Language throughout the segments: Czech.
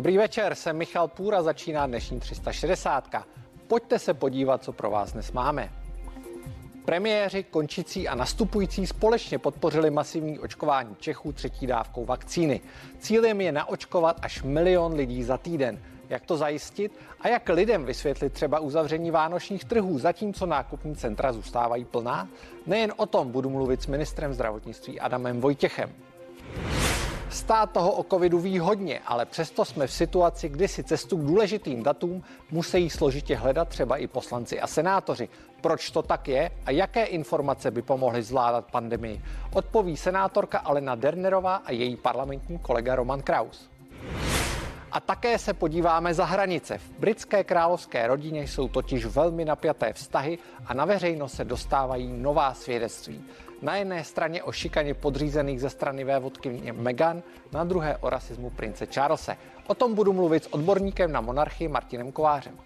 Dobrý večer, jsem Michal Půra, začíná dnešní 360. Pojďte se podívat, co pro vás dnes máme. Premiéři, končící a nastupující společně podpořili masivní očkování Čechů třetí dávkou vakcíny. Cílem je naočkovat až milion lidí za týden. Jak to zajistit a jak lidem vysvětlit třeba uzavření vánočních trhů, zatímco nákupní centra zůstávají plná? Nejen o tom budu mluvit s ministrem zdravotnictví Adamem Vojtěchem. Stát toho o covidu ví hodně, ale přesto jsme v situaci, kdy si cestu k důležitým datům musí složitě hledat třeba i poslanci a senátoři. Proč to tak je a jaké informace by pomohly zvládat pandemii? Odpoví senátorka Alena Dernerová a její parlamentní kolega Roman Kraus. A také se podíváme za hranice. V britské královské rodině jsou totiž velmi napjaté vztahy a na veřejnost se dostávají nová svědectví. Na jedné straně o šikaně podřízených ze strany vévodkyně Meghan, na druhé o rasismu prince Charlese. O tom budu mluvit s odborníkem na monarchii Martinem Kovářem.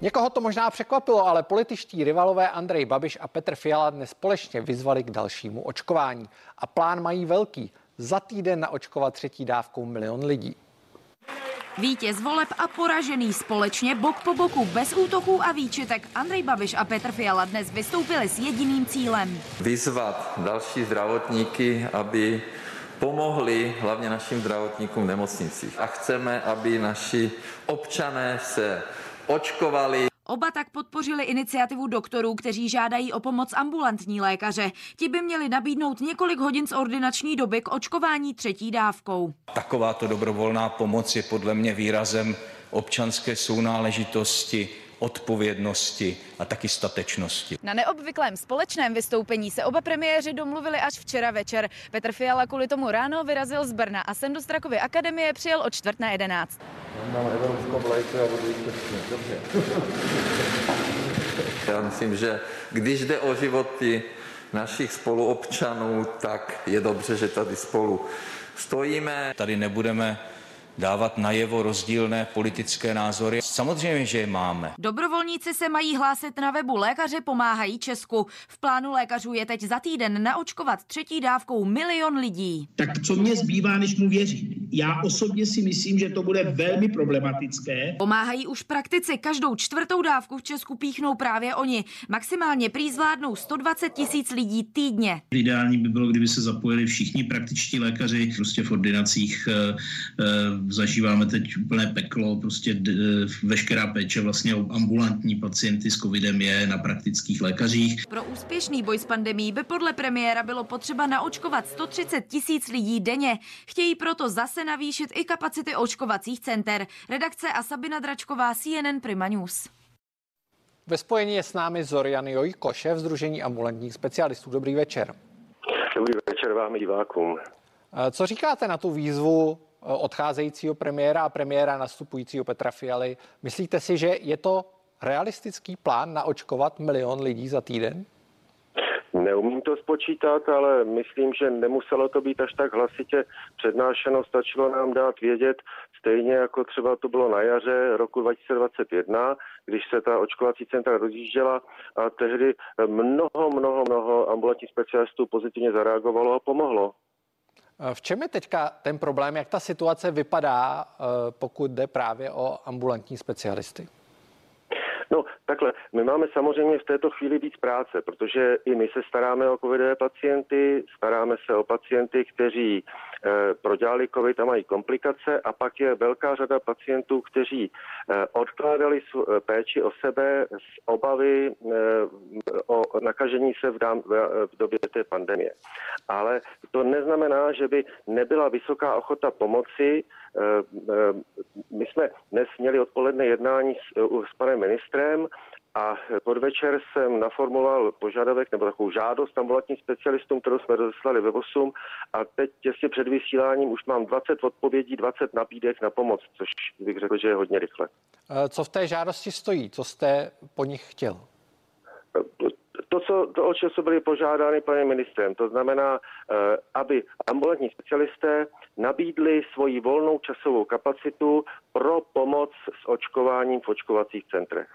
Někoho to možná překvapilo, ale političtí rivalové Andrej Babiš a Petr Fiala dnes společně vyzvali k dalšímu očkování. A plán mají velký. Za týden naočkovat třetí dávkou milion lidí. Vítěz voleb a poražený společně bok po boku bez útoků a výčitek Andrej Babiš a Petr Fiala dnes vystoupili s jediným cílem. Vyzvat další zdravotníky, aby pomohli hlavně našim zdravotníkům v nemocnicích. A chceme, aby naši občané se očkovali. Oba tak podpořili iniciativu doktorů, kteří žádají o pomoc ambulantní lékaře. Ti by měli nabídnout několik hodin z ordinační doby k očkování třetí dávkou. Takováto dobrovolná pomoc je podle mě výrazem občanské sounáležitosti, odpovědnosti a taky statečnosti. Na neobvyklém společném vystoupení se oba premiéři domluvili až včera večer. Petr Fiala kvůli tomu ráno vyrazil z Brna a sem do Strakovy akademie přijel o čtvrt na jedenáct. Mám evropskou vlajku a budu Dobře. Já myslím, že když jde o životy našich spoluobčanů, tak je dobře, že tady spolu stojíme. Tady nebudeme dávat najevo rozdílné politické názory. Samozřejmě, že je máme. Dobrovolníci se mají hlásit na webu Lékaři pomáhají Česku. V plánu lékařů je teď za týden naočkovat třetí dávkou milion lidí. Tak co mě zbývá, než mu věřit? Já osobně si myslím, že to bude velmi problematické. Pomáhají už praktici. Každou čtvrtou dávku v Česku píchnou právě oni. Maximálně prý zvládnou 120 tisíc lidí týdně. Ideální by bylo, kdyby se zapojili všichni praktičtí lékaři prostě v ordinacích e, e, zažíváme teď úplné peklo, prostě veškerá péče vlastně o ambulantní pacienty s covidem je na praktických lékařích. Pro úspěšný boj s pandemí by podle premiéra bylo potřeba naočkovat 130 tisíc lidí denně. Chtějí proto zase navýšit i kapacity očkovacích center. Redakce a Sabina Dračková, CNN Prima News. Ve spojení je s námi Zorian Jojko, šéf Združení ambulantních specialistů. Dobrý večer. Dobrý večer vám divákům. Co říkáte na tu výzvu odcházejícího premiéra a premiéra nastupujícího Petra Fialy. Myslíte si, že je to realistický plán naočkovat milion lidí za týden? Neumím to spočítat, ale myslím, že nemuselo to být až tak hlasitě přednášeno. Stačilo nám dát vědět, stejně jako třeba to bylo na jaře roku 2021, když se ta očkovací centra rozjížděla a tehdy mnoho, mnoho, mnoho ambulantních specialistů pozitivně zareagovalo a pomohlo. V čem je teďka ten problém, jak ta situace vypadá, eh, pokud jde právě o ambulantní specialisty? No, takhle, my máme samozřejmě v této chvíli víc práce, protože i my se staráme o covidové pacienty, staráme se o pacienty, kteří e, prodělali covid a mají komplikace a pak je velká řada pacientů, kteří e, odkládali sv, e, péči o sebe z obavy e, o nakažení se v, dám, v, v době té pandemie. Ale to neznamená, že by nebyla vysoká ochota pomoci, Eh, eh, my jsme dnes měli odpoledne jednání s, eh, s panem ministrem a podvečer jsem naformoval požadavek nebo takovou žádost ambulantním specialistům, kterou jsme rozeslali ve 8 a teď těsně před vysíláním už mám 20 odpovědí, 20 nabídek na pomoc, což bych řekl, že je hodně rychle. Co v té žádosti stojí? Co jste po nich chtěl? to, co, to, o čem jsou byli požádány panem ministrem, to znamená, eh, aby ambulantní specialisté nabídli svoji volnou časovou kapacitu pro pomoc s očkováním v očkovacích centrech.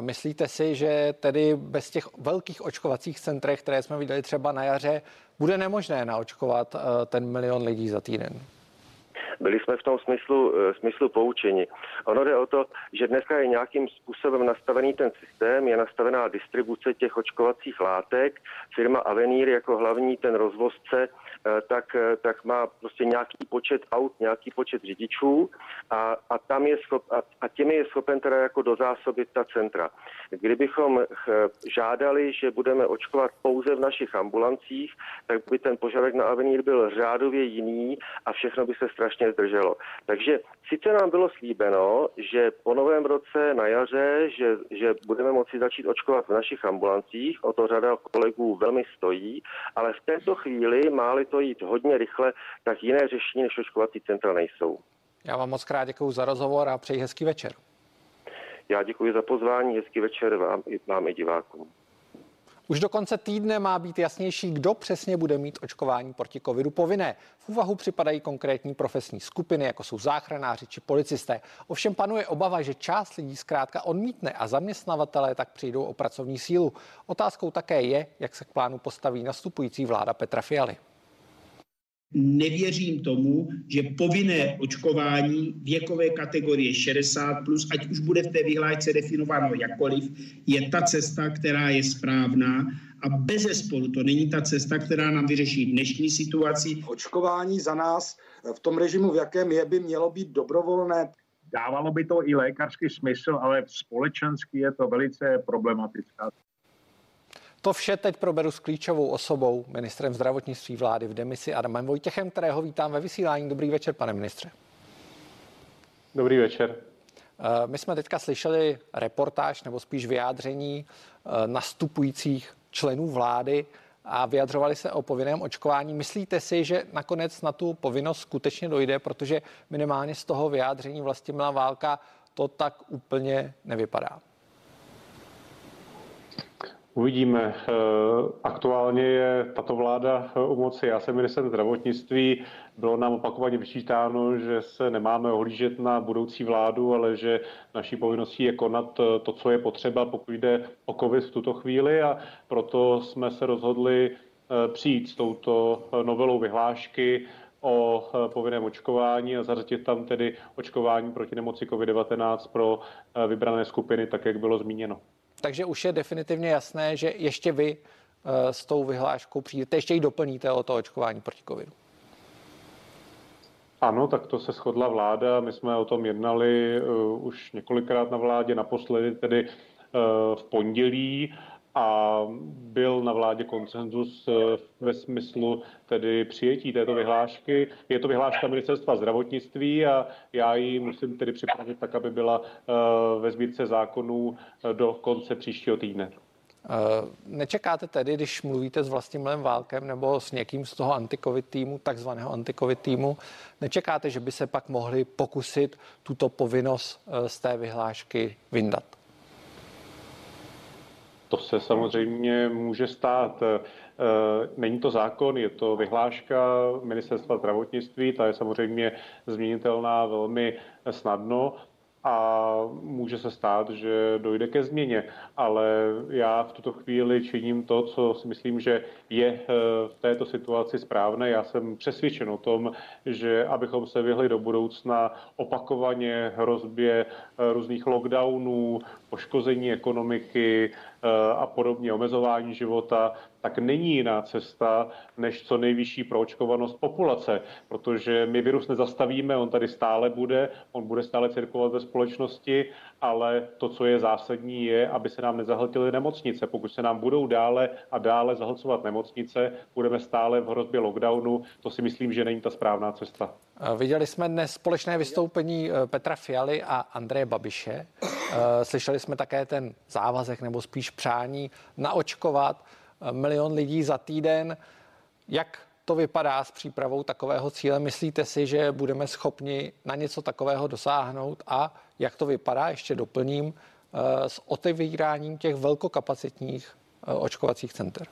Myslíte si, že tedy bez těch velkých očkovacích centrech, které jsme viděli třeba na jaře, bude nemožné naočkovat ten milion lidí za týden? Byli jsme v tom smyslu, eh, smyslu poučeni. Ono jde o to, že dneska je nějakým způsobem nastavený ten systém, je nastavená distribuce těch očkovacích látek. Firma Avenir jako hlavní ten rozvozce Eh, tak, eh, tak má prostě nějaký počet aut, nějaký počet řidičů a, a, tam je schop, a, a těmi je schopen teda jako dozásobit ta centra. Kdybychom žádali, že budeme očkovat pouze v našich ambulancích, tak by ten požadavek na Avenir byl řádově jiný a všechno by se strašně zdrželo. Takže sice nám bylo slíbeno, že po novém roce na jaře, že, že budeme moci začít očkovat v našich ambulancích, o to řada kolegů velmi stojí, ale v této chvíli máli to jít hodně rychle, tak jiné řešení než očkovací centra nejsou. Já vám moc krát děkuji za rozhovor a přeji hezký večer. Já děkuji za pozvání, hezký večer vám, vám i divákům. Už do konce týdne má být jasnější, kdo přesně bude mít očkování proti covidu povinné. V úvahu připadají konkrétní profesní skupiny, jako jsou záchranáři či policisté. Ovšem panuje obava, že část lidí zkrátka odmítne a zaměstnavatelé tak přijdou o pracovní sílu. Otázkou také je, jak se k plánu postaví nastupující vláda Petra Fialy nevěřím tomu, že povinné očkování věkové kategorie 60 plus, ať už bude v té vyhlášce definováno jakkoliv, je ta cesta, která je správná a bez zesporu to není ta cesta, která nám vyřeší dnešní situaci. Očkování za nás v tom režimu, v jakém je, by mělo být dobrovolné. Dávalo by to i lékařský smysl, ale společensky je to velice problematické. To vše teď proberu s klíčovou osobou, ministrem zdravotnictví vlády v demisi Adamem Vojtěchem, kterého vítám ve vysílání. Dobrý večer, pane ministře. Dobrý večer. Eh, my jsme teďka slyšeli reportáž nebo spíš vyjádření eh, nastupujících členů vlády a vyjadřovali se o povinném očkování. Myslíte si, že nakonec na tu povinnost skutečně dojde, protože minimálně z toho vyjádření Vlastimila Válka to tak úplně nevypadá? Uvidíme. Eh, aktuálně je tato vláda eh, u moci. Já jsem minister zdravotnictví. Bylo nám opakovaně vyčítáno, že se nemáme ohlížet na budoucí vládu, ale že naší povinností je konat eh, to, co je potřeba, pokud jde o COVID v tuto chvíli. A proto jsme se rozhodli přijít s touto novelou vyhlášky o povinném očkování a zařadit tam tedy očkování proti nemoci COVID-19 pro vybrané skupiny, tak jak bylo zmíněno takže už je definitivně jasné, že ještě vy eh, s tou vyhláškou přijdete, ještě ji doplníte o to očkování proti covidu. Ano, tak to se shodla vláda. My jsme o tom jednali uh, už několikrát na vládě, naposledy tedy uh, v pondělí a byl na vládě konsenzus uh, ve smyslu tedy přijetí této vyhlášky. Je to vyhláška ministerstva zdravotnictví a já ji musím tedy připravit tak, aby byla eh, ve sbírce zákonů eh, do konce příštího týdne. Eh, nečekáte tedy, když mluvíte s Vlastimilem Válkem nebo s někým z toho antikovid týmu, takzvaného antikovid týmu, nečekáte, že by se pak mohli pokusit tuto povinnost z té vyhlášky vyndat? To se samozřejmě může stát. Eh, není to zákon, je to vyhláška ministerstva zdravotnictví, ta je samozřejmě změnitelná velmi snadno a může se stát, že dojde ke změně. Ale já v tuto chvíli činím to, co si myslím, že je eh, v této situaci správné. Já jsem přesvědčen o tom, že abychom se vyhli do budoucna opakovaně hrozbě eh, různých lockdownů, poškození ekonomiky a podobně, omezování života, tak není jiná cesta, než co nejvyšší proočkovanost populace, protože my virus nezastavíme, on tady stále bude, on bude stále cirkulovat ve společnosti, ale to, co je zásadní, je, aby se nám nezahltily nemocnice. Pokud se nám budou dále a dále zahlcovat nemocnice, budeme stále v hrozbě lockdownu, to si myslím, že není ta správná cesta. Viděli jsme dnes společné vystoupení eh, Petra Fialy a Andreje Babiše. Eh, slyšeli jsme také ten závazek nebo spíš přání naočkovat milion lidí za týden. Jak to vypadá s přípravou takového cíle? Myslíte si, že budeme schopni na něco takového dosáhnout? A jak to vypadá, ještě doplním, eh, s otevíráním těch velkokapacitních eh, očkovacích center?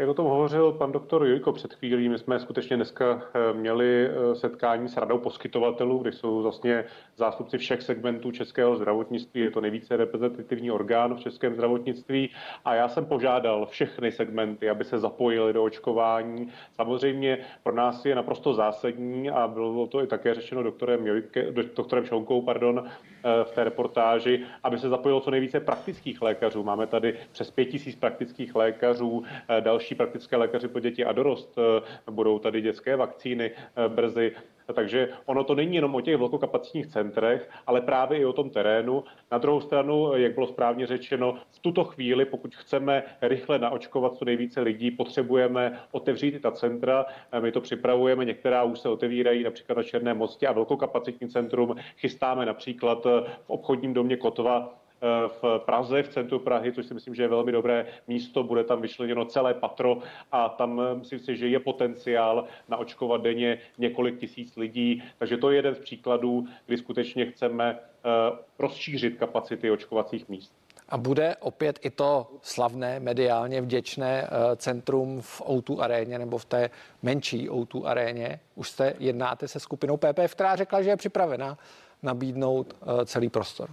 Jak o tom hovořil pan doktor Jojko před chvílí, my jsme skutečně dneska eh, měli eh, setkání s radou poskytovatelů, kde jsou vlastně zástupci všech segmentů českého zdravotnictví. Je to nejvíce reprezentativní orgán v českém zdravotnictví. A já jsem požádal všechny segmenty, aby se zapojili do očkování. Samozřejmě pro nás je naprosto zásadní, a bylo to i také řečeno doktorem, Jojke, doktorem Šonkou pardon, eh, v té reportáži, aby se zapojilo co nejvíce praktických lékařů. Máme tady přes 5000 praktických lékařů, další další praktické lékaři pro děti a dorost, eh, budou tady dětské vakcíny eh, brzy. Takže ono to není jenom o těch velkokapacitních centrech, ale právě i o tom terénu. Na druhou stranu, jak bylo správně řečeno, v tuto chvíli, pokud chceme rychle naočkovat co nejvíce lidí, potřebujeme otevřít i ta centra. Eh, my to připravujeme, některá už se otevírají, například na Černé mostě a velkokapacitní centrum chystáme například v obchodním domě Kotva v Praze, v centru Prahy, což si myslím, že je velmi dobré místo. Bude tam vyčleněno celé patro a tam eh, myslím si, že je potenciál naočkovat denně několik tisíc lidí. Takže to je jeden z příkladů, kdy skutečně chceme eh, rozšířit kapacity očkovacích míst. A bude opět i to slavné, mediálně vděčné eh, centrum v O2 aréně nebo v té menší O2 aréně. Už jste jednáte se skupinou PPF, která řekla, že je připravena nabídnout celý prostor.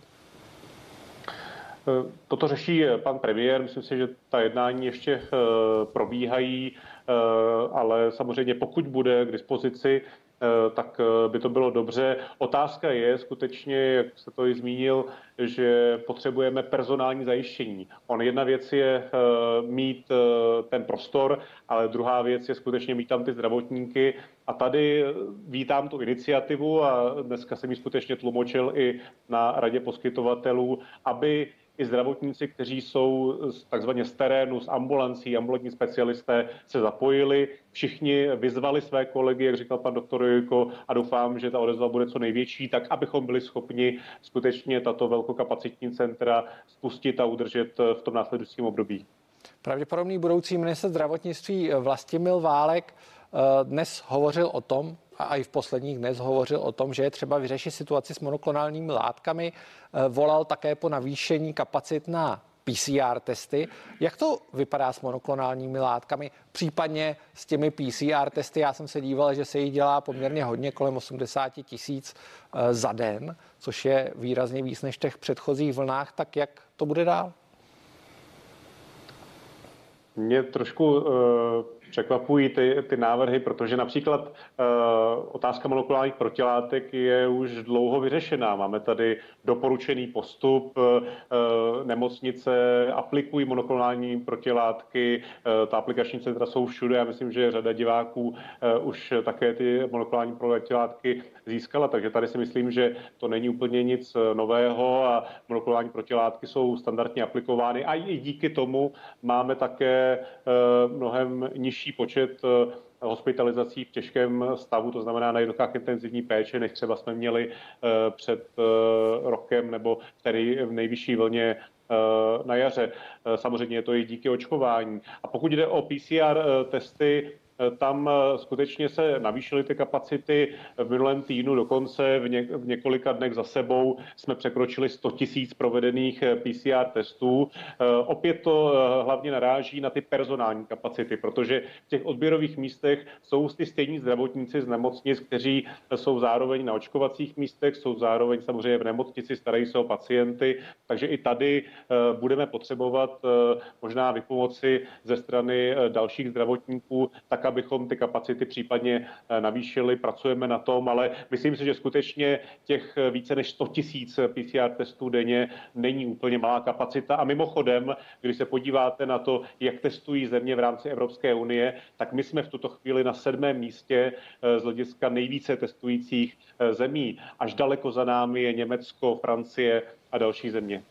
Eh, toto řeší eh, pan premiér. Myslím si, že ta jednání ještě eh, probíhají, ale samozřejmě pokud bude k dispozici, tak by to bylo dobře. Otázka je skutečně, jak se to i zmínil, že potřebujeme personální zajištění. On jedna věc je mít ten prostor, ale druhá věc je skutečně mít tam ty zdravotníky. A tady vítám tu iniciativu a dneska jsem ji skutečně tlumočil i na radě poskytovatelů, aby i zdravotníci, kteří jsou takzvaně z terénu, z ambulancí, ambulantní specialisté se zapojili. Všichni vyzvali své kolegy, jak říkal pan doktor Jojko, a doufám, že ta odezva bude co největší, tak abychom byli schopni skutečně tato velkokapacitní centra spustit a udržet v tom následujícím období. Pravděpodobný budoucí minister zdravotnictví Vlastimil Válek eh, dnes hovořil o tom, a i v posledních dnech hovořil o tom, že je třeba vyřešit situaci s monoklonálními látkami. Eh, volal také po navýšení kapacit na PCR testy. Jak to vypadá s monoklonálními látkami, případně s těmi PCR testy? Já jsem se díval, že se jich dělá poměrně hodně, kolem 80 tisíc eh, za den, což je výrazně víc než těch předchozích vlnách. Tak jak to bude dál? Mě trošku uh překvapují ty, ty návrhy, protože například uh, otázka molekulárních protilátek je už dlouho vyřešená. Máme tady doporučený postup, uh, nemocnice aplikují monoklonální protilátky, uh, ta aplikační centra jsou všude. Já myslím, že řada diváků uh, už také ty monoklonální protilátky získala, takže tady si myslím, že to není úplně nic nového a monoklonální protilátky jsou standardně aplikovány a i díky tomu máme také uh, mnohem nižší nižší počet eh, hospitalizací v těžkém stavu, to znamená na jednotkách intenzivní péče, než třeba jsme měli eh, před eh, rokem nebo tedy v nejvyšší vlně na jaře. Samozřejmě je to i díky očkování. A pokud jde o PCR testy, tam eh, skutečně se navýšily ty kapacity. V minulém týdnu dokonce v, ně, v několika dnech za sebou jsme překročili 100 tisíc provedených eh, PCR testů. Eh, opět to hlavně naráží na ty personální kapacity, protože v těch odběrových místech jsou ty stejní zdravotníci z nemocnic, kteří jsou zároveň na očkovacích místech, jsou zároveň samozřejmě v nemocnici, starají se o pacienty, takže i tady budeme potřebovat možná vypomoci ze strany dalších zdravotníků, tak abychom ty kapacity případně eh, navýšili. Pracujeme na tom, ale myslím si, že skutečně těch eh, více než 100 tisíc PCR testů denně není úplně malá kapacita. A mimochodem, když se podíváte na to, jak testují země v rámci Evropské unie, tak my jsme v tuto chvíli na sedmém místě eh, z hlediska nejvíce testujících zemí. Až daleko za námi je Německo, Francie a další země.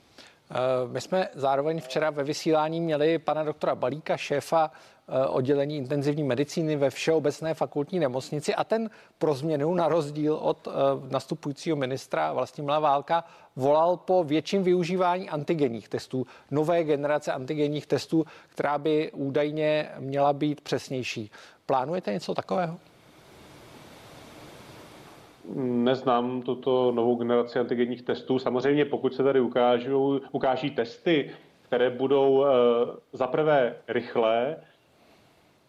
My jsme zároveň včera ve vysílání měli pana doktora Balíka, šéfa Eh, oddělení intenzivní medicíny ve Všeobecné fakultní nemocnici a ten pro změnu, na rozdíl od eh, nastupujícího ministra Vlastimila Válka, volal po větším využívání antigenních testů, nové generace antigenních testů, která by údajně měla být přesnější. Plánujete něco takového? Neznám tuto novou generaci antigenních testů. Samozřejmě, pokud se tady ukážou, ukáží testy, které budou e, za prvé rychlé,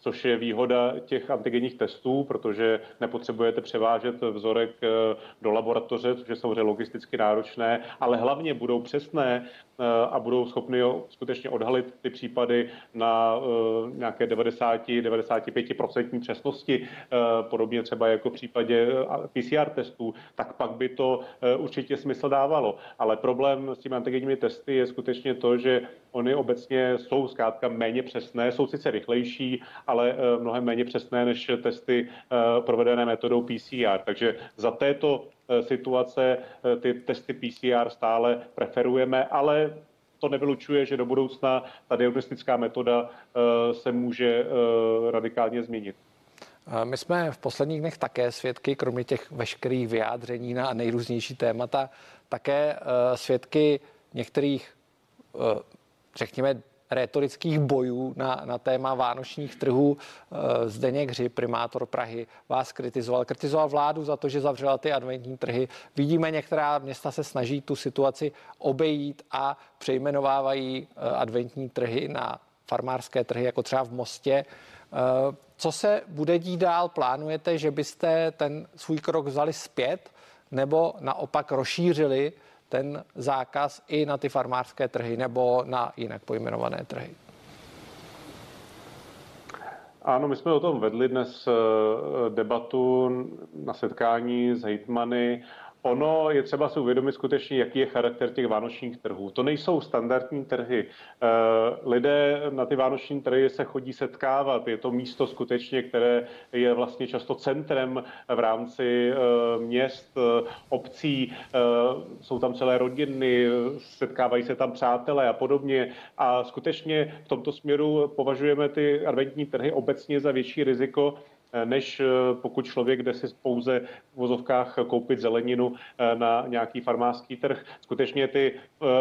což je výhoda těch antigenních testů, protože nepotřebujete převážet vzorek eh, do laboratoře, což je samozřejmě logisticky náročné, ale hlavně budou přesné a budou schopny skutečně odhalit ty případy na eh, nějaké 90-95% přesnosti, podobně třeba jako v případě PCR testů, tak pak by to určitě smysl dávalo. Ale problém s těmi antigenními testy je skutečně to, že Ony obecně jsou zkrátka méně přesné, jsou sice rychlejší, ale eh, mnohem méně přesné než testy eh, provedené metodou PCR. Takže za této eh, situace ty testy PCR stále preferujeme, ale to nevylučuje, že do budoucna ta diagnostická metoda se může radikálně změnit. My jsme v posledních dnech také svědky, kromě těch veškerých vyjádření na nejrůznější témata, také svědky některých řekněme, retorických bojů na, na téma vánočních trhů. Eh, Zdeněk Hři, primátor Prahy, vás kritizoval. Kritizoval vládu za to, že zavřela ty adventní trhy. Vidíme, některá města se snaží tu situaci obejít a přejmenovávají eh, adventní trhy na farmářské trhy, jako třeba v Mostě. Eh, co se bude dít dál? Plánujete, že byste ten svůj krok vzali zpět nebo naopak rozšířili ten zákaz i na ty farmářské trhy nebo na jinak pojmenované trhy? Ano, my jsme o tom vedli dnes eh, debatu na setkání s hejtmany Ono je třeba si uvědomit skutečně, jaký je charakter těch vánočních trhů. To nejsou standardní trhy. Eh, lidé na ty vánoční trhy se chodí setkávat. Je to místo skutečně, které je vlastně často centrem v rámci eh, měst, eh, obcí. Jsou tam celé rodiny, setkávají se tam přátelé a podobně. A skutečně v tomto směru považujeme ty adventní trhy obecně za větší riziko, než eh, pokud člověk jde si pouze v vozovkách koupit zeleninu eh, na nějaký farmářský trh. Skutečně ty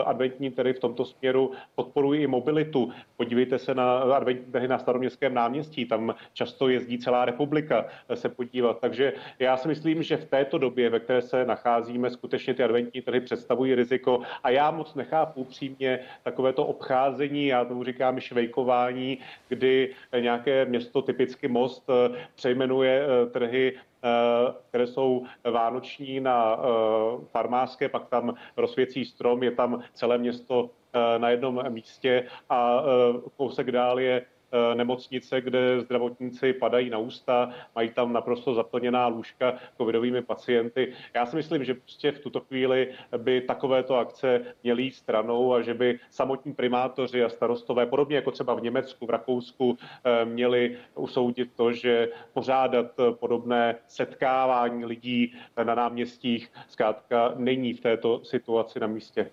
adventní trhy v tomto směru podporují i mobilitu. Podívejte se na adventní trhy na staroměstském náměstí, tam často jezdí celá republika se podívat. Takže já si myslím, že v této době, ve které se nacházíme, skutečně ty adventní trhy představují riziko a já moc nechápu upřímně takovéto obcházení, já tomu říkám švejkování, kdy nějaké město, typicky most, přejmenuje eh, trhy eh, které jsou vánoční na eh, farmářské, pak tam rozsvěcí strom, je tam celé město na jednom místě a kousek dál je nemocnice, kde zdravotníci padají na ústa, mají tam naprosto zaplněná lůžka covidovými pacienty. Já si myslím, že prostě v tuto chvíli by takovéto akce měly jít stranou a že by samotní primátoři a starostové, podobně jako třeba v Německu, v Rakousku, eh, měli usoudit to, že pořádat podobné setkávání lidí na náměstích zkrátka není v této situaci na místě.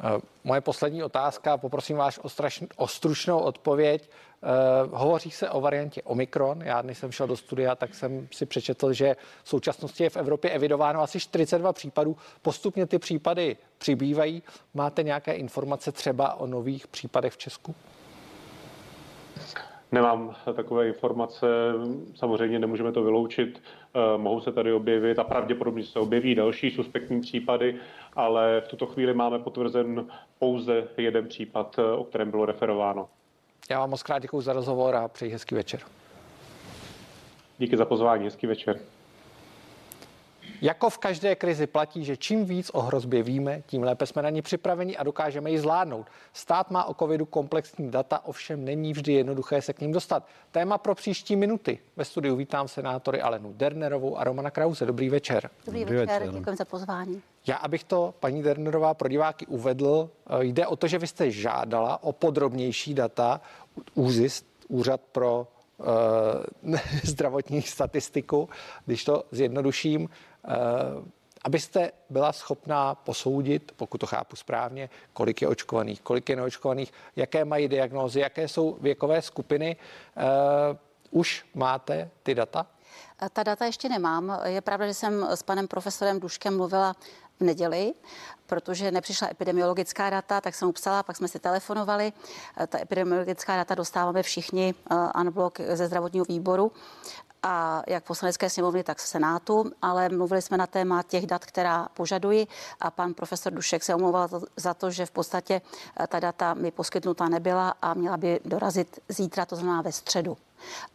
Eh, moje poslední otázka, poprosím vás o, strašn, o stručnou odpověď. Uh, hovoří se o variantě Omikron. Já, když jsem šel do studia, tak jsem si přečetl, že v současnosti je v Evropě evidováno asi 42 případů. Postupně ty případy přibývají. Máte nějaké informace třeba o nových případech v Česku? Nemám takové informace, samozřejmě nemůžeme to vyloučit, mohou se tady objevit a pravděpodobně se objeví další suspektní případy, ale v tuto chvíli máme potvrzen pouze jeden případ, eh, o kterém bylo referováno. Já vám moc krát děkuji za rozhovor a přeji hezký večer. Díky za pozvání, hezký večer. Jako v každé krizi platí, že čím víc o hrozbě víme, tím lépe jsme na ní připraveni a dokážeme ji zvládnout. Stát má o covidu komplexní data, ovšem není vždy jednoduché se k ním dostat. Téma pro příští minuty. Ve studiu vítám senátory Alenu Dernerovou a Romana Krause. Dobrý večer. Dobrý, Dobrý večer, večer. děkuji za pozvání. Já, abych to, paní Dernerová, pro diváky uvedl, eh, jde o to, že vy jste žádala o podrobnější data ÚZIS, Úřad pro uh, zdravotní statistiku, když to zjednoduším. Eh, abyste byla schopná posoudit, pokud to chápu správně, kolik je očkovaných, kolik je neočkovaných, jaké mají diagnózy, jaké jsou věkové skupiny. Eh, už máte ty data? Eh, ta data ještě nemám. Je pravda, že jsem s panem profesorem Duškem mluvila v neděli, protože nepřišla epidemiologická data, tak jsem upsala, pak jsme si telefonovali. Ta epidemiologická data dostáváme všichni unblock ze zdravotního výboru a jak poslanecké sněmovny, tak Senátu, ale mluvili jsme na téma těch dat, která požaduji a pan profesor Dušek se omlouval za to, že v podstatě eh, ta data mi poskytnuta nebyla a měla by dorazit zítra, to znamená ve středu.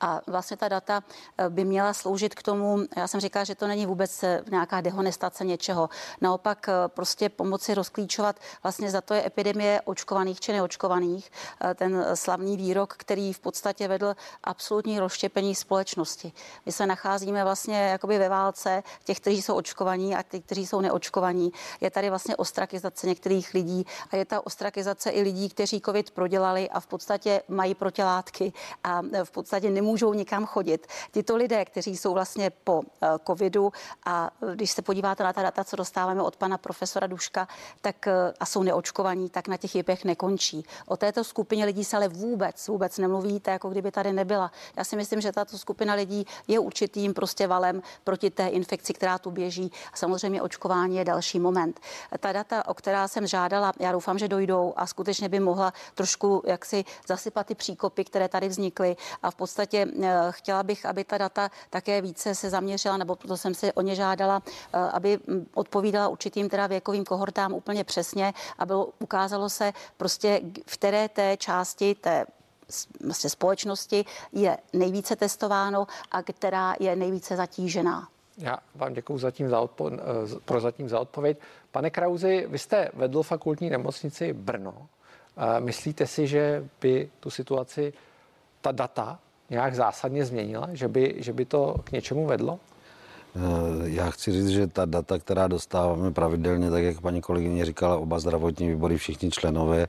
A vlastně ta data eh, by měla sloužit k tomu, já jsem říkala, že to není vůbec eh, nějaká dehonestace něčeho. Naopak eh, prostě pomoci rozklíčovat vlastně za to je epidemie očkovaných či neočkovaných. Ten slavný výrok, který v podstatě vedl absolutní rozštěpení společnosti. My se nacházíme vlastně jakoby ve válce těch, kteří jsou očkovaní a těch, kteří jsou neočkovaní. Je tady vlastně ostrakizace některých lidí a je ta ostrakizace i lidí, kteří COVID prodělali a v podstatě mají protilátky a v podstatě nemůžou nikam chodit. Tyto lidé, kteří jsou vlastně po eh, covidu a když se podíváte na ta data, co dostáváme od pana profesora Duška, tak eh, a jsou neočkovaní, tak na těch jipech nekončí. O této skupině lidí se ale vůbec, vůbec nemluví, to jako kdyby tady nebyla. Já si myslím, že tato skupina lidí je určitým prostě valem proti té infekci, která tu běží. A samozřejmě očkování je další moment. Ta data, o která jsem žádala, já doufám, že dojdou a skutečně by mohla trošku jaksi zasypat ty příkopy, které tady vznikly a v podstatě eh, chtěla bych, aby ta data také více se zaměřila, nebo proto jsem si o ně žádala, eh, aby mm, odpovídala určitým teda věkovým kohortám úplně přesně a bylo, ukázalo se prostě v které té části té vlastně společnosti je nejvíce testováno a která je nejvíce zatížená. Já vám děkuji zatím za odpo- eh, pro zatím za odpověď. Pane Krauzi, vy jste vedl fakultní nemocnici Brno. Myslíte si, že by tu situaci ta data nějak zásadně změnila, že by, že by to k něčemu vedlo? Eh, já chci říct, že ta data, která dostáváme pravidelně, tak jak paní kolegyně říkala, oba zdravotní výbory, všichni členové,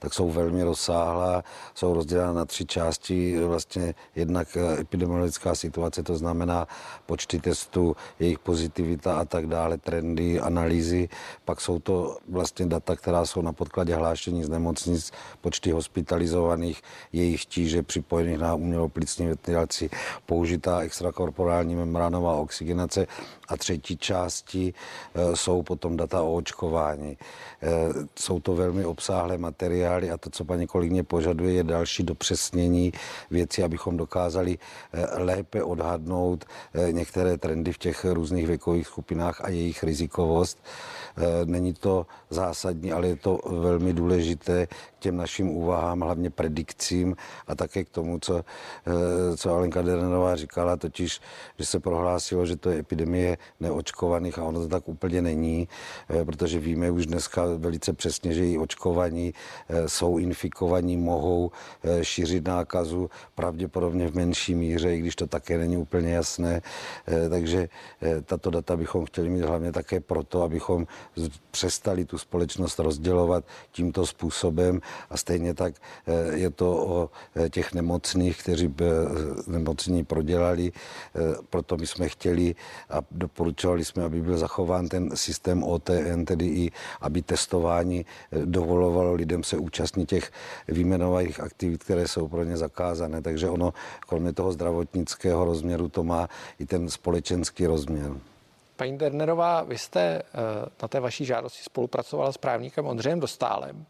tak jsou velmi rozsáhlá, jsou rozdělena na tři části. Vlastně jednak epidemiologická situace, to znamená počty testů, jejich pozitivita a tak dále, trendy, analýzy. Pak jsou to vlastně data, která jsou na podkladě hlášení z nemocnic, počty hospitalizovaných, jejich tíže připojených na umělou plicní ventilaci, použitá extrakorporální membránová oxygenace a třetí části e, jsou potom data o očkování. E, jsou to velmi obsáhlé materiály a to, co paní kolegyně požaduje, je další dopřesnění věcí, abychom dokázali e, lépe odhadnout některé trendy v těch různých věkových skupinách a jejich rizikovost. Není to zásadní, ale je to velmi důležité k těm našim úvahám, hlavně predikcím a také k tomu, co, co Alenka Derenová říkala, totiž, že se prohlásilo, že to je epidemie neočkovaných a ono to tak úplně není, eh, protože víme už dneska velice přesně, že i očkovaní eh, jsou infikovaní, mohou eh, šířit nákazu pravděpodobně v menší míře, i když to také není úplně jasné. Takže tato data bychom chtěli mít hlavně také proto, abychom přestali tu společnost rozdělovat tímto způsobem a stejně tak je to o těch nemocných, kteří nemocní prodělali, proto my jsme chtěli a doporučovali jsme, aby byl zachován ten systém OTN, tedy i aby testování eh, dovolovalo lidem se účastnit těch výjmenovaných aktivit, které jsou pro ně zakázané. Takže ono, kromě toho zdravotnického rozměru, to má i ten společenský rozměr. Paní Dernerová, vy jste eh, na té vaší žádosti spolupracovala s právníkem Ondřejem Dostálem,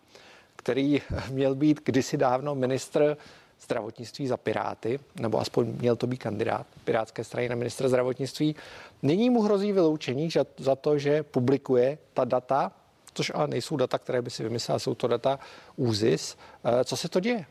který měl být kdysi dávno ministr zdravotnictví za Piráty, nebo aspoň měl to být kandidát Pirátské strany na ministra zdravotnictví. Nyní mu hrozí vyloučení za to, že publikuje ta data, což ale nejsou data, které by si vymyslel, jsou to data ÚZIS. Eh, co se to děje?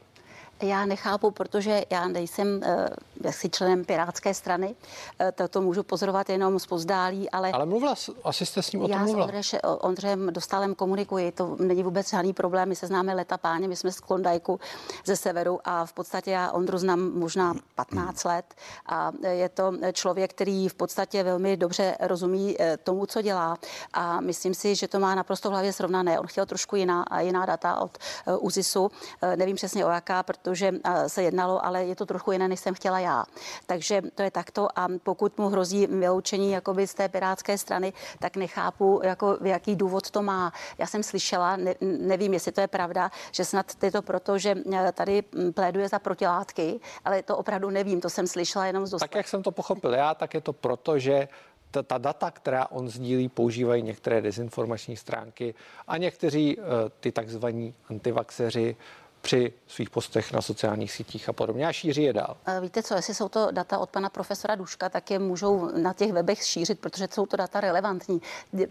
Já nechápu, protože já nejsem uh, jaksi členem Pirátské strany, uh, to, to můžu pozorovat jenom z pozdálí, ale... Ale mluvila, asi jste s ním o tom já mluvila. Já s Ondřejem Dostálem komunikuji, to není vůbec žádný problém, my se známe leta páně, my jsme z Klondajku ze severu a v podstatě já Ondru znám možná 15 let a je to člověk, který v podstatě velmi dobře rozumí uh, tomu, co dělá. A myslím si, že to má naprosto v hlavě srovnané. On chtěl trošku jiná, jiná data od UZISu, uh, nevím přesně o jaká, protože protože se jednalo, ale je to trochu jiné, než jsem chtěla já. Takže to je takto a pokud mu hrozí vyloučení jakoby z té pirátské strany, tak nechápu, jako, jaký důvod to má. Já jsem slyšela, ne, nevím, jestli to je pravda, že snad je to proto, že tady pléduje za protilátky, ale to opravdu nevím, to jsem slyšela jenom z Tak jak jsem to pochopil já, tak je to proto, že ta, ta data, která on sdílí, používají některé dezinformační stránky a někteří ty takzvaní antivaxeři při svých postech na sociálních sítích a podobně a šíří je dál. Víte co, jestli jsou to data od pana profesora Duška, tak je můžou na těch webech šířit, protože jsou to data relevantní.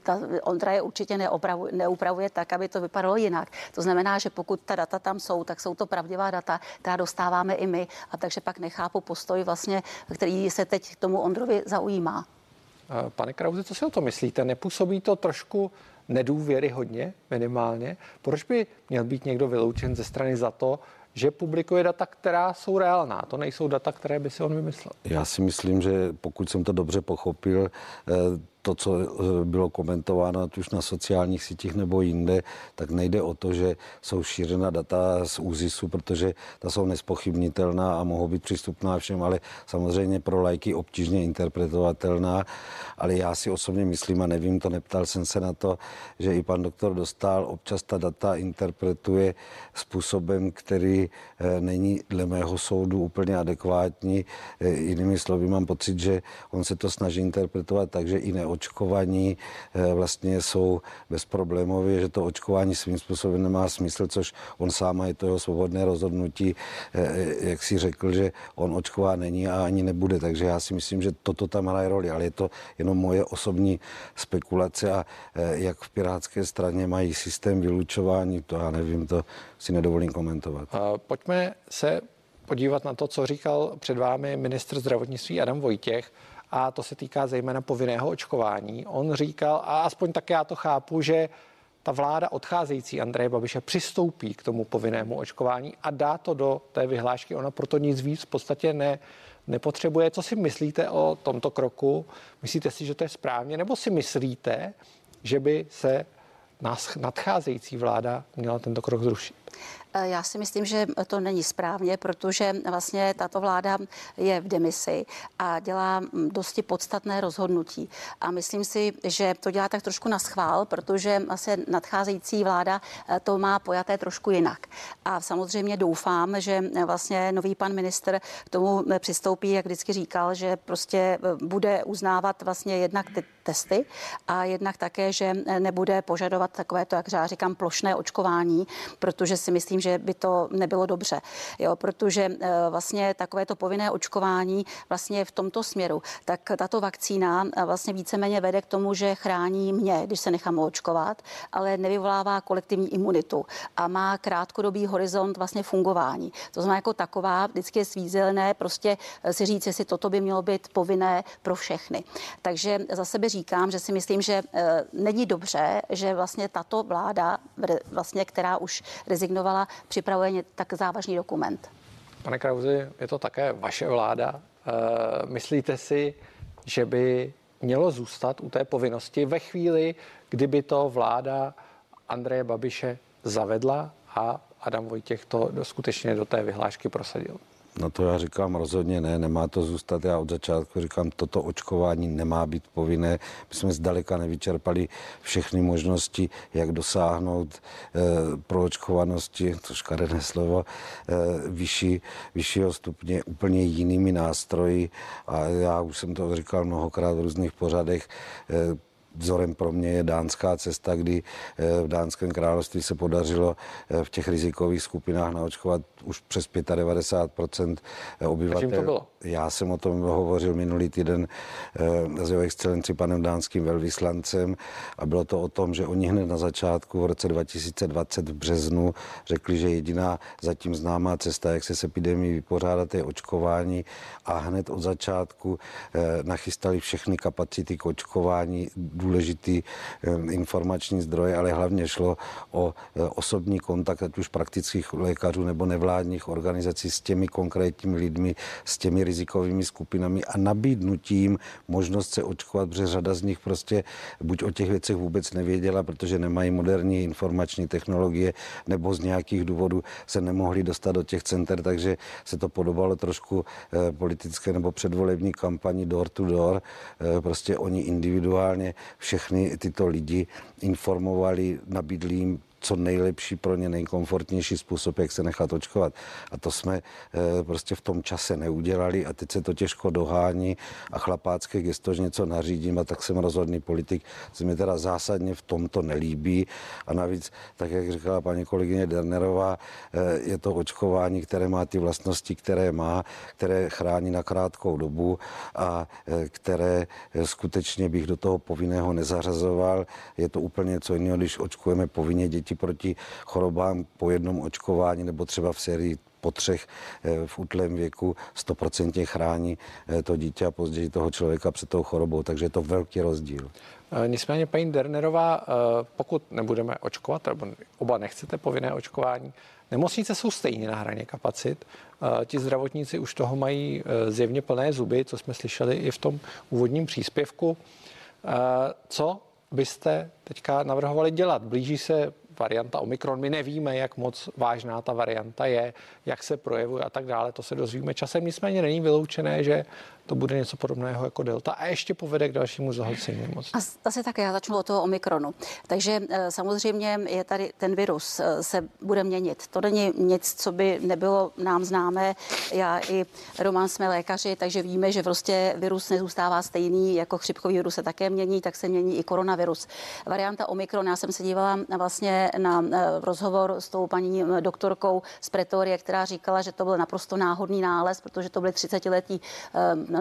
Ta Ondra je určitě neupravuje, neupravuje tak, aby to vypadalo jinak. To znamená, že pokud ta data tam jsou, tak jsou to pravdivá data, která dostáváme i my. A takže pak nechápu postoj vlastně, který se teď k tomu Ondrovi zaujímá. Pane Krauze, co si o to myslíte? Nepůsobí to trošku nedůvěry hodně, minimálně? Proč by měl být někdo vyloučen ze strany za to, že publikuje data, která jsou reálná. To nejsou data, které by si on vymyslel. Já si myslím, že pokud jsem to dobře pochopil, eh, to, co eh, bylo komentováno, ať už na sociálních sítích nebo jinde, tak nejde o to, že jsou šířena data z ÚZISu, protože ta jsou nespochybnitelná a mohou být přístupná všem, ale samozřejmě pro lajky obtížně interpretovatelná. Ale já si osobně myslím, a nevím, to neptal jsem se na to, že i pan doktor Dostal občas ta data interpretuje způsobem, který eh, není dle mého soudu úplně adekvátní. Eh, jinými slovy, mám pocit, že on se to snaží interpretovat tak, že i ne očkovaní eh, vlastně jsou bezproblémově, že to očkování svým způsobem nemá smysl, což on sám je to jeho svobodné rozhodnutí, eh, jak si řekl, že on očková není a ani nebude. Takže já si myslím, že toto tam hraje roli, ale je to jenom moje osobní spekulace a eh, jak v Pirátské straně mají systém vylučování, to já nevím, to si nedovolím komentovat. Pojďme se podívat na to, co říkal před vámi ministr zdravotnictví Adam Vojtěch a to se týká zejména povinného očkování. On říkal, a aspoň tak já to chápu, že ta vláda odcházející Andreje Babiše přistoupí k tomu povinnému očkování a dá to do té vyhlášky. Ona proto nic víc v podstatě ne, nepotřebuje. Co si myslíte o tomto kroku? Myslíte si, že to je správně? Nebo si myslíte, že by se nadcházející vláda měla tento krok zrušit? Eh, já si myslím, že to není správně, protože vlastně tato vláda je v demisi a dělá mm, dosti podstatné rozhodnutí. A myslím si, že to dělá tak trošku na schvál, protože asi nadcházející vláda eh, to má pojaté trošku jinak. A samozřejmě doufám, že vlastně nový pan minister k tomu přistoupí, jak vždycky říkal, že prostě eh, bude uznávat vlastně jednak ty testy a jednak také, že nebude požadovat takové to, jak já říkám, plošné očkování, protože si myslím, že by to nebylo dobře, jo, protože eh, vlastně takové to povinné očkování vlastně v tomto směru, tak tato vakcína eh, vlastně víceméně vede k tomu, že chrání mě, když se nechám očkovat, ale nevyvolává kolektivní imunitu a má krátkodobý horizont vlastně fungování. To znamená jako taková, vždycky je svízelné prostě eh, si říct, jestli toto by mělo být povinné pro všechny. Takže za sebe říkám, že si myslím, že není dobře, že vlastně tato vláda, vlastně, která už rezignovala, připravuje tak závažný dokument. Pane Krauzi, je to také vaše vláda. Eh, myslíte si, že by mělo zůstat u té povinnosti ve chvíli, kdyby to vláda Andreje Babiše zavedla a Adam Vojtěch to skutečně do té vyhlášky prosadil? No to já říkám rozhodně ne, nemá to zůstat. Já od začátku říkám, toto očkování nemá být povinné. My jsme zdaleka nevyčerpali všechny možnosti, jak dosáhnout eh, pro očkovanosti, to škaredé slovo, eh, vyšší, vyššího stupně úplně jinými nástroji. A já už jsem to říkal mnohokrát v různých pořadech. Eh, Vzorem pro mě je dánská cesta, kdy eh, v dánském království se podařilo eh, v těch rizikových skupinách naočkovat už přes 95% obyvatel. to bylo? Já jsem o tom hovořil minulý týden eh, s jeho excelenci panem dánským velvyslancem a bylo to o tom, že oni hned na začátku v roce 2020 v březnu řekli, že jediná zatím známá cesta, jak se s epidemí vypořádat, je očkování a hned od začátku nachystali všechny kapacity k očkování důležitý informační zdroj, ale hlavně šlo o eh, osobní kontakt, ať už praktických lékařů nebo nevládních organizací s těmi konkrétními lidmi, s těmi rizikovými skupinami a nabídnutím možnost se očkovat, protože řada z nich prostě buď o těch věcech vůbec nevěděla, protože nemají moderní informační technologie, nebo z nějakých důvodů se nemohli dostat do těch center, takže se to podobalo trošku eh, politické nebo předvolební kampani door to door. Prostě oni individuálně všechny tyto lidi informovali, nabídli jim co nejlepší pro ně, nejkomfortnější způsob, jak se nechat očkovat. A to jsme eh, prostě v tom čase neudělali a teď se to těžko dohání a chlapácké gesto, že něco nařídím a tak jsem rozhodný politik, se mi teda zásadně v tomto nelíbí a navíc, tak jak říkala paní kolegyně Dernerová, eh, je to očkování, které má ty vlastnosti, které má, které chrání na krátkou dobu a eh, které skutečně bych do toho povinného nezařazoval. Je to úplně něco jiného, když očkujeme povinně děti proti chorobám po jednom očkování nebo třeba v sérii po třech eh, v útlém věku stoprocentně chrání eh, to dítě a později toho člověka před tou chorobou, takže je to velký rozdíl. Eh, nicméně, paní Dernerová, pokud nebudeme očkovat, nebo oba nechcete povinné očkování, nemocnice jsou stejně na hraně kapacit. Ti zdravotníci už toho mají zjevně plné zuby, co jsme slyšeli i v tom úvodním příspěvku. Co byste teďka navrhovali dělat? Blíží se varianta Omikron. My nevíme, jak moc vážná ta varianta je, jak se projevuje a tak dále. To se dozvíme časem. Nicméně není vyloučené, že to bude něco podobného jako delta a ještě povede k dalšímu zahlcení nemoci. Asi tak, já začnu od toho Omikronu. Takže eh, samozřejmě je tady ten virus, eh, se bude měnit. To není nic, co by nebylo nám známé. Já i Roman jsme lékaři, takže víme, že prostě virus nezůstává stejný, jako chřipkový virus se také mění, tak se mění i koronavirus. Varianta Omikron, já jsem se dívala vlastně na eh, rozhovor s tou paní doktorkou z Pretorie, která říkala, že to byl naprosto náhodný nález, protože to byly 30-letí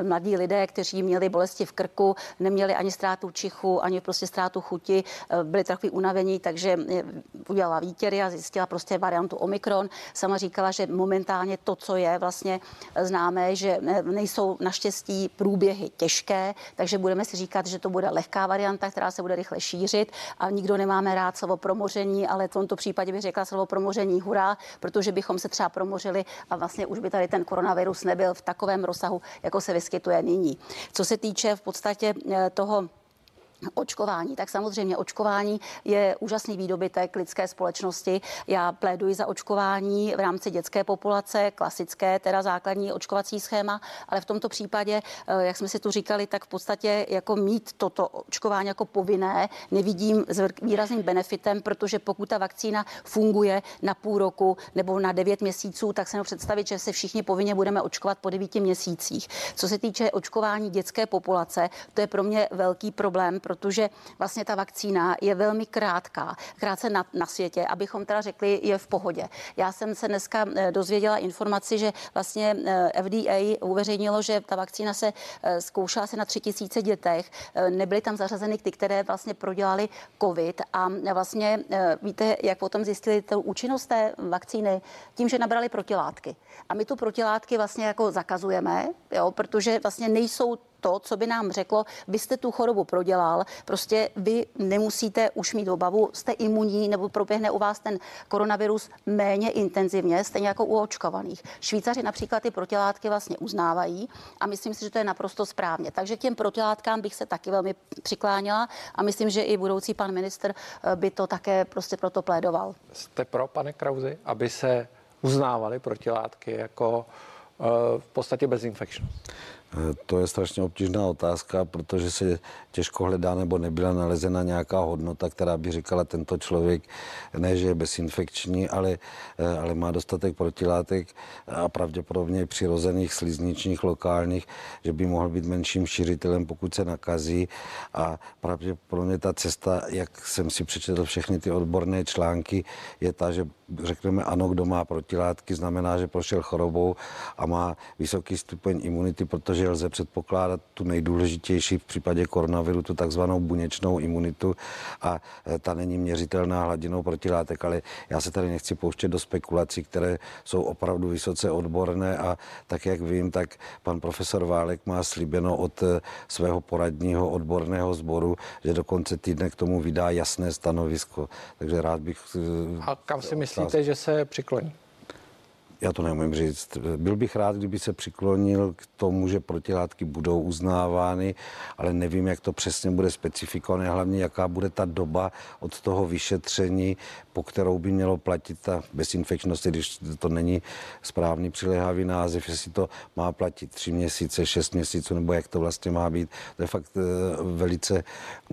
mladí lidé, kteří měli bolesti v krku, neměli ani ztrátu čichu, ani prostě ztrátu chuti, eh, byli takový unavení, takže eh, udělala výtěry a zjistila prostě variantu Omikron. Sama říkala, že momentálně to, co je vlastně známé, že eh, nejsou naštěstí průběhy těžké, takže budeme si říkat, že to bude lehká varianta, která se bude rychle šířit a nikdo nemáme rád slovo promoření, ale v tomto případě bych řekla slovo promoření hurá, protože bychom se třeba promořili a vlastně už by tady ten koronavirus nebyl v takovém rozsahu, jako se vyskytuje vyskytuje nyní. Co se týče v podstatě eh, toho Očkování, tak samozřejmě očkování je úžasný výdobytek lidské společnosti. Já pléduji za očkování v rámci dětské populace, klasické, teda základní očkovací schéma, ale v tomto případě, eh, jak jsme si tu říkali, tak v podstatě jako mít toto očkování jako povinné nevidím s výrazným benefitem, protože pokud ta vakcína funguje na půl roku nebo na devět měsíců, tak se představit, že se všichni povinně budeme očkovat po devíti měsících. Co se týče očkování dětské populace, to je pro mě velký problém, protože vlastně ta vakcína je velmi krátká, krátce na, na světě, abychom teda řekli, je v pohodě. Já jsem se dneska eh, dozvěděla informaci, že vlastně eh, FDA uveřejnilo, že ta vakcína se eh, zkoušela se na tři tisíce dětech, nebyly tam zařazeny ty, které vlastně prodělali COVID a vlastně víte, jak potom zjistili tu účinnost té vakcíny? Tím, že nabrali protilátky. A my tu protilátky vlastně jako zakazujeme, jo, protože vlastně nejsou to, co by nám řeklo, vy jste tu chorobu prodělal, prostě vy nemusíte už mít obavu, jste imunní nebo proběhne u vás ten koronavirus méně intenzivně, stejně jako u očkovaných. Švýcaři například ty protilátky vlastně uznávají a myslím si, že to je naprosto správně. Takže k těm protilátkám bych se taky velmi přikláněla a myslím, že i budoucí pan minister eh, by to také prostě proto plédoval. Jste pro, pane Krauzi, aby se uznávaly protilátky jako uh, v podstatě bezinfekčnost? To je strašně obtížná otázka, protože se těžko hledá nebo nebyla nalezena nějaká hodnota, která by říkala, tento člověk ne, že je bezinfekční, ale, eh, ale má dostatek protilátek a pravděpodobně přirozených slizničních lokálních, že by mohl být menším šířitelem, pokud se nakazí. A pravděpodobně ta cesta, jak jsem si přečetl všechny ty odborné články, je ta, že řekneme ano, kdo má protilátky, znamená, že prošel chorobou a má vysoký stupeň imunity, protože lze předpokládat tu nejdůležitější v případě koronaviru, tu takzvanou buněčnou imunitu a e, ta není měřitelná hladinou protilátek, ale já se tady nechci pouštět do spekulací, které jsou opravdu vysoce odborné a tak, jak vím, tak pan profesor Válek má slíbeno od e, svého poradního odborného sboru, že do konce týdne k tomu vydá jasné stanovisko. Takže rád bych... E, a kam si myslí, myslíte, že se přikloní? Já to neumím říct. Byl bych rád, kdyby se přiklonil k tomu, že protilátky budou uznávány, ale nevím, jak to přesně bude specifikované, hlavně jaká bude ta doba od toho vyšetření, po kterou by mělo platit ta bezinfekčnost, když to není správný přilehavý název, jestli to má platit tři měsíce, šest měsíců, nebo jak to vlastně má být. To je fakt eh, velice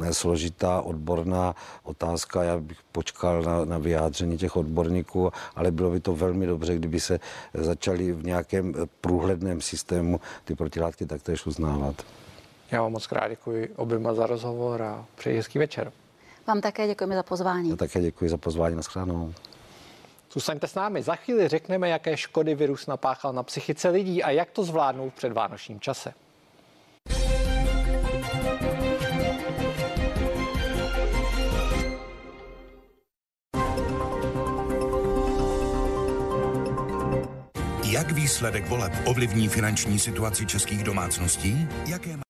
eh, složitá odborná otázka. Já bych počkal na, na vyjádření těch odborníků, ale bylo by to velmi dobře, kdyby se začali v nějakém průhledném systému ty protilátky taktéž uznávat. Já vám moc krát děkuji oběma za rozhovor a přeji hezký večer. Vám také děkujeme za pozvání. Já také děkuji za pozvání na schránou. Zůstaňte s námi. Za chvíli řekneme, jaké škody virus napáchal na psychice lidí a jak to zvládnout v předvánočním čase. Jak výsledek voleb ovlivní finanční situaci českých domácností? Jaké